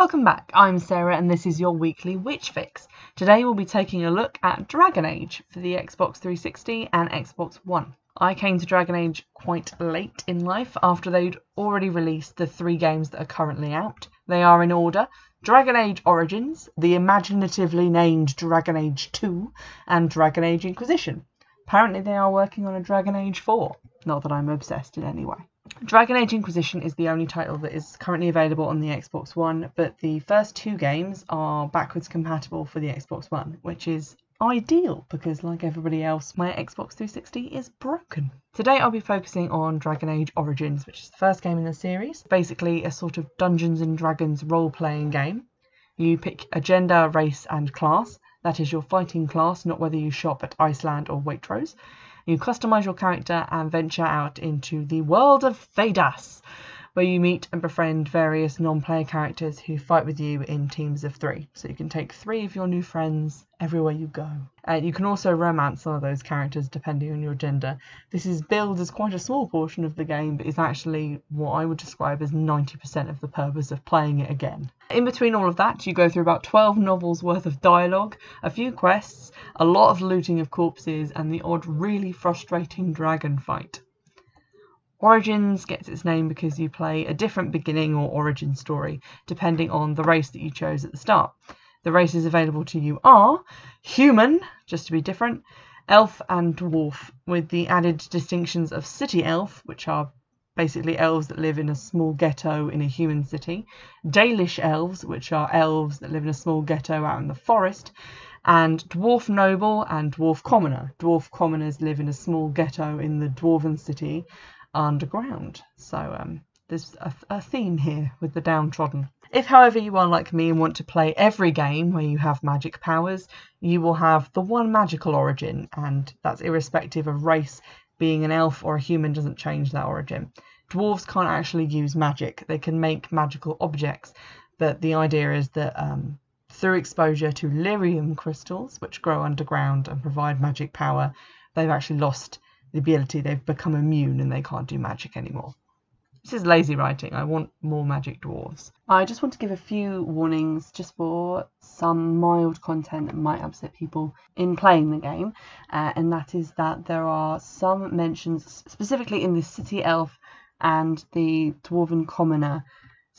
Welcome back, I'm Sarah and this is your weekly Witch Fix. Today we'll be taking a look at Dragon Age for the Xbox 360 and Xbox One. I came to Dragon Age quite late in life after they'd already released the three games that are currently out. They are in order Dragon Age Origins, the imaginatively named Dragon Age 2, and Dragon Age Inquisition. Apparently they are working on a Dragon Age 4, not that I'm obsessed in any way. Dragon Age Inquisition is the only title that is currently available on the Xbox One, but the first two games are backwards compatible for the Xbox One, which is ideal because, like everybody else, my Xbox 360 is broken. Today I'll be focusing on Dragon Age Origins, which is the first game in the series. Basically, a sort of Dungeons and Dragons role playing game. You pick a gender, race, and class. That is your fighting class, not whether you shop at Iceland or Waitrose. You customize your character and venture out into the world of Thedas, where you meet and befriend various non player characters who fight with you in teams of three. So you can take three of your new friends everywhere you go. Uh, you can also romance some of those characters depending on your gender. This is billed as quite a small portion of the game, but is actually what I would describe as 90% of the purpose of playing it again. In between all of that, you go through about 12 novels worth of dialogue, a few quests, a lot of looting of corpses, and the odd really frustrating dragon fight. Origins gets its name because you play a different beginning or origin story depending on the race that you chose at the start. The races available to you are human, just to be different, elf, and dwarf, with the added distinctions of city elf, which are basically elves that live in a small ghetto in a human city, Dalish elves, which are elves that live in a small ghetto out in the forest, and dwarf noble and dwarf commoner. Dwarf commoners live in a small ghetto in the dwarven city underground. So um, there's a, a theme here with the downtrodden. If, however, you are like me and want to play every game where you have magic powers, you will have the one magical origin, and that's irrespective of race. Being an elf or a human doesn't change that origin. Dwarves can't actually use magic, they can make magical objects, but the idea is that um, through exposure to lyrium crystals, which grow underground and provide magic power, they've actually lost the ability, they've become immune and they can't do magic anymore. This is lazy writing. I want more magic dwarves. I just want to give a few warnings just for some mild content that might upset people in playing the game, uh, and that is that there are some mentions, specifically in the City Elf and the Dwarven Commoner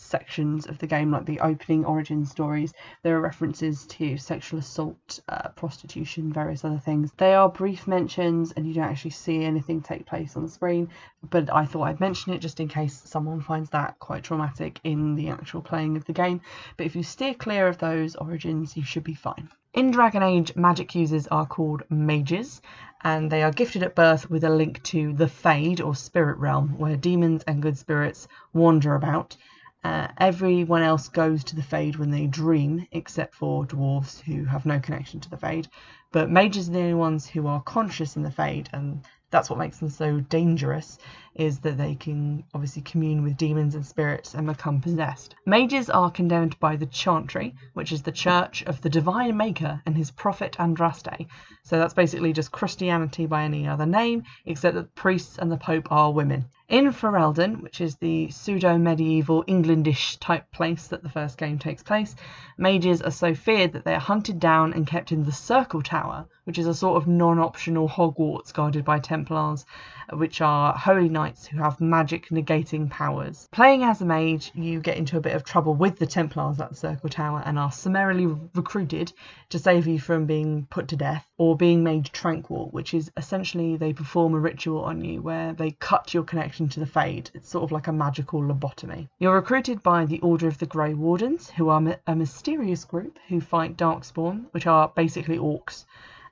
sections of the game, like the opening origin stories. There are references to sexual assault, uh, prostitution, various other things. They are brief mentions, and you don't actually see anything take place on the screen. But I thought I'd mention it just in case someone finds that quite traumatic in the actual playing of the game. But if you steer clear of those origins, you should be fine. In Dragon Age, magic users are called mages, and they are gifted at birth with a link to the Fade or spirit realm, where demons and good spirits wander about. Uh, everyone else goes to the Fade when they dream, except for dwarves who have no connection to the Fade. But mages are the only ones who are conscious in the Fade, and that's what makes them so dangerous is that they can obviously commune with demons and spirits and become possessed. Mages are condemned by the Chantry, which is the church of the divine maker and his prophet Andraste. So that's basically just Christianity by any other name, except that priests and the pope are women. In Ferelden, which is the pseudo medieval Englandish type place that the first game takes place, mages are so feared that they are hunted down and kept in the Circle Tower, which is a sort of non optional Hogwarts guarded by Templars, which are holy knights who have magic negating powers. Playing as a mage, you get into a bit of trouble with the Templars at the Circle Tower and are summarily recruited to save you from being put to death or being made tranquil, which is essentially they perform a ritual on you where they cut your connection to the Fade. It's sort of like a magical lobotomy. You're recruited by the Order of the Grey Wardens, who are a mysterious group who fight Darkspawn, which are basically orcs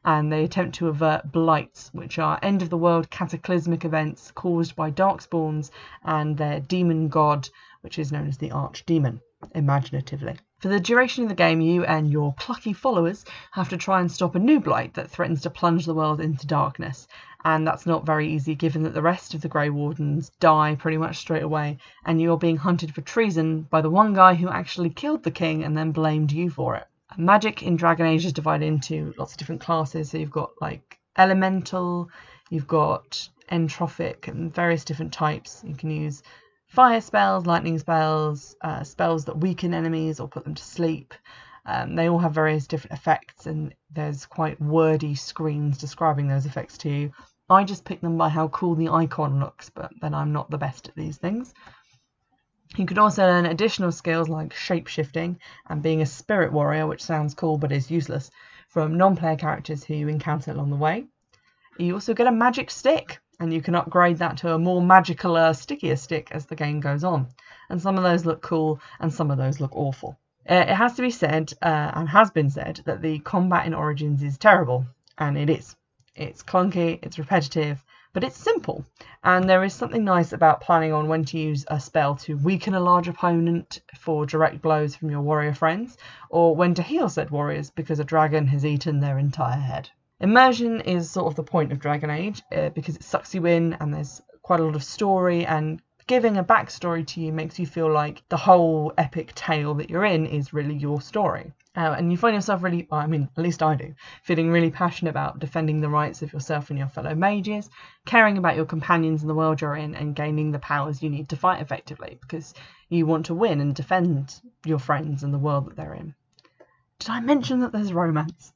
and they attempt to avert blights, which are end of the world cataclysmic events caused by darkspawns and their demon god, which is known as the archdemon, imaginatively. For the duration of the game, you and your plucky followers have to try and stop a new blight that threatens to plunge the world into darkness, and that's not very easy given that the rest of the Grey Wardens die pretty much straight away, and you're being hunted for treason by the one guy who actually killed the king and then blamed you for it magic in Dragon Age is divided into lots of different classes. So you've got like elemental, you've got entropic, and various different types. You can use fire spells, lightning spells, uh, spells that weaken enemies or put them to sleep. Um, they all have various different effects, and there's quite wordy screens describing those effects to you. I just pick them by how cool the icon looks, but then I'm not the best at these things. You could also learn additional skills like shapeshifting and being a spirit warrior, which sounds cool but is useless, from non player characters who you encounter along the way. You also get a magic stick, and you can upgrade that to a more magical, uh, stickier stick as the game goes on. And some of those look cool, and some of those look awful. Uh, it has to be said, uh, and has been said, that the combat in Origins is terrible, and it is. It's clunky, it's repetitive, but it's simple. And there is something nice about planning on when to use a spell to weaken a large opponent for direct blows from your warrior friends, or when to heal said warriors because a dragon has eaten their entire head. Immersion is sort of the point of Dragon Age uh, because it sucks you in and there's quite a lot of story and giving a backstory to you makes you feel like the whole epic tale that you're in is really your story. Uh, and you find yourself really, well, I mean, at least I do, feeling really passionate about defending the rights of yourself and your fellow mages, caring about your companions in the world you're in, and gaining the powers you need to fight effectively because you want to win and defend your friends and the world that they're in. Did I mention that there's romance?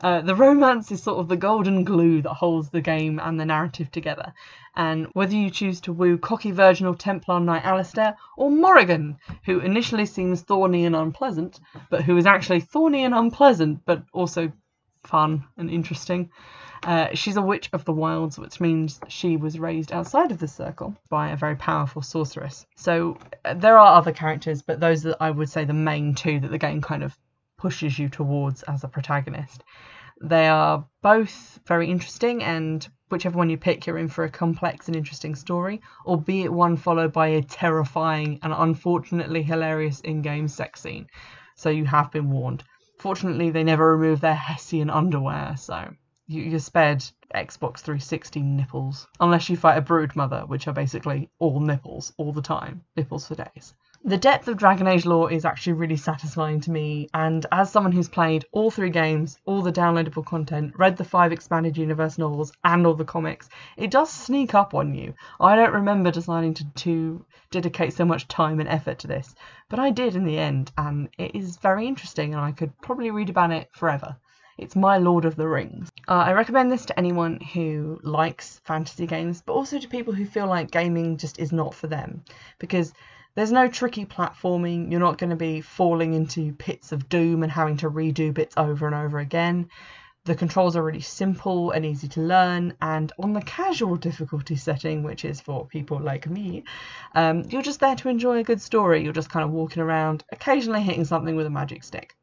Uh, the romance is sort of the golden glue that holds the game and the narrative together. And whether you choose to woo cocky virginal Templar Knight Alistair or Morrigan, who initially seems thorny and unpleasant, but who is actually thorny and unpleasant, but also fun and interesting. Uh, she's a witch of the wilds, which means she was raised outside of the circle by a very powerful sorceress. So uh, there are other characters, but those are, I would say, the main two that the game kind of pushes you towards as a protagonist. They are both very interesting, and whichever one you pick, you're in for a complex and interesting story, albeit one followed by a terrifying and unfortunately hilarious in game sex scene. So you have been warned. Fortunately, they never remove their Hessian underwear, so you, are spared Xbox 360 nipples. Unless you fight a brood mother, which are basically all nipples all the time. Nipples for days. The depth of Dragon Age lore is actually really satisfying to me, and as someone who's played all three games, all the downloadable content, read the five expanded universe novels, and all the comics, it does sneak up on you. I don't remember deciding to, to dedicate so much time and effort to this, but I did in the end, and it is very interesting, and I could probably read about it forever. It's my Lord of the Rings. Uh, I recommend this to anyone who likes fantasy games, but also to people who feel like gaming just is not for them, because there's no tricky platforming. You're not going to be falling into pits of doom and having to redo bits over and over again. The controls are really simple and easy to learn, and on the casual difficulty setting, which is for people like me, um, you're just there to enjoy a good story. You're just kind of walking around, occasionally hitting something with a magic stick.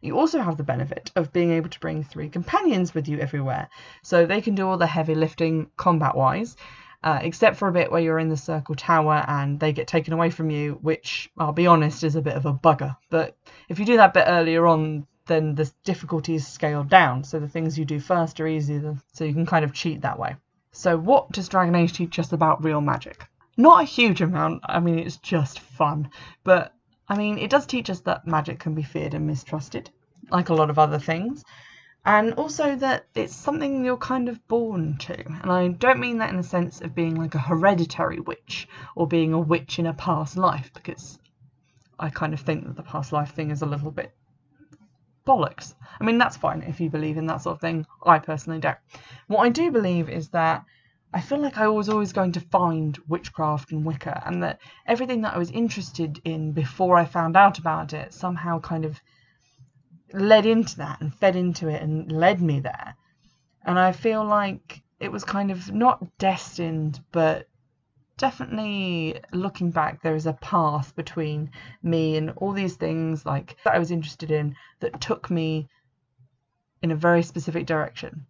You also have the benefit of being able to bring three companions with you everywhere, so they can do all the heavy lifting combat wise, uh, except for a bit where you're in the circle tower and they get taken away from you, which I'll be honest is a bit of a bugger. But if you do that bit earlier on, then the difficulty is scaled down, so the things you do first are easier, so you can kind of cheat that way. So, what does Dragon Age teach us about real magic? Not a huge amount, I mean, it's just fun, but I mean, it does teach us that magic can be feared and mistrusted, like a lot of other things and also that it's something you're kind of born to. And I don't mean that in the sense of being like a hereditary witch or being a witch in a past life, because I kind of think that the past life thing is a little bit bollocks. I mean, that's fine if you believe in that sort of thing. I personally don't. What I do believe is that I feel like I was always going to find witchcraft and Wicca, and that everything that I was interested in before I found out about it somehow kind of led into that and fed into it and led me there. And I feel like it was kind of not destined, but definitely looking back, there is a path between me and all these things like that I was interested in that took me in a very specific direction,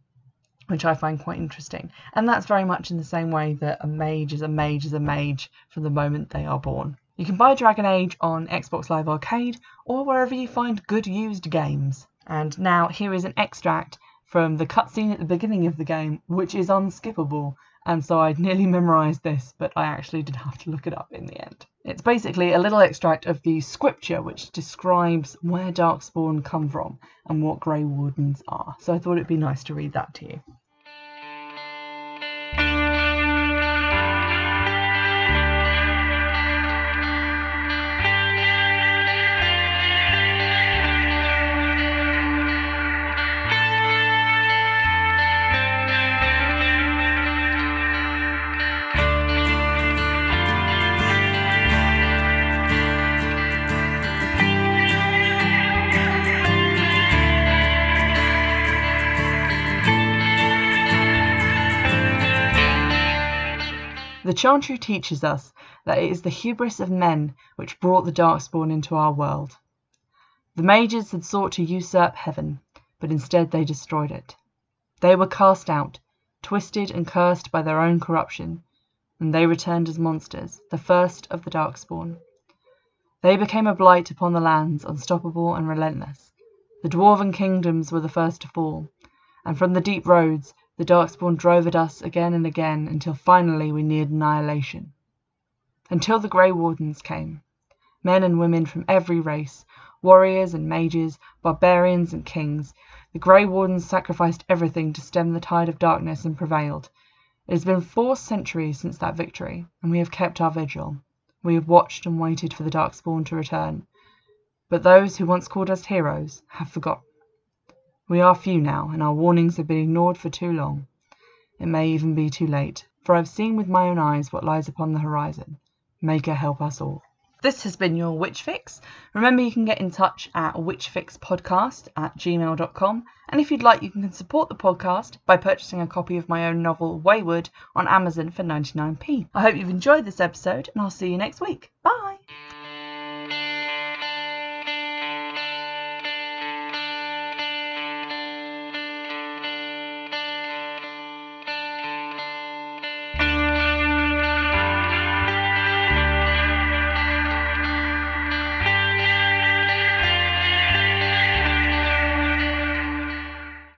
which I find quite interesting. And that's very much in the same way that a mage is a mage is a mage from the moment they are born. You can buy Dragon Age on Xbox Live Arcade or wherever you find good used games. And now here is an extract from the cutscene at the beginning of the game, which is unskippable. And so I'd nearly memorized this, but I actually did have to look it up in the end. It's basically a little extract of the scripture which describes where Darkspawn come from and what Grey Wardens are. So I thought it'd be nice to read that to you. Chantry teaches us that it is the hubris of men which brought the Darkspawn into our world. The mages had sought to usurp heaven, but instead they destroyed it. They were cast out, twisted and cursed by their own corruption, and they returned as monsters, the first of the Darkspawn. They became a blight upon the lands, unstoppable and relentless. The dwarven kingdoms were the first to fall, and from the deep roads the Darkspawn drove at us again and again until finally we neared annihilation. Until the Grey Wardens came. Men and women from every race, warriors and mages, barbarians and kings, the Grey Wardens sacrificed everything to stem the tide of darkness and prevailed. It has been four centuries since that victory, and we have kept our vigil. We have watched and waited for the Darkspawn to return. But those who once called us heroes have forgotten. We are few now, and our warnings have been ignored for too long. It may even be too late, for I have seen with my own eyes what lies upon the horizon. Maker help us all. This has been your Witch Fix. Remember, you can get in touch at witchfixpodcast at gmail.com. And if you'd like, you can support the podcast by purchasing a copy of my own novel, Wayward, on Amazon for 99p. I hope you've enjoyed this episode, and I'll see you next week. Bye!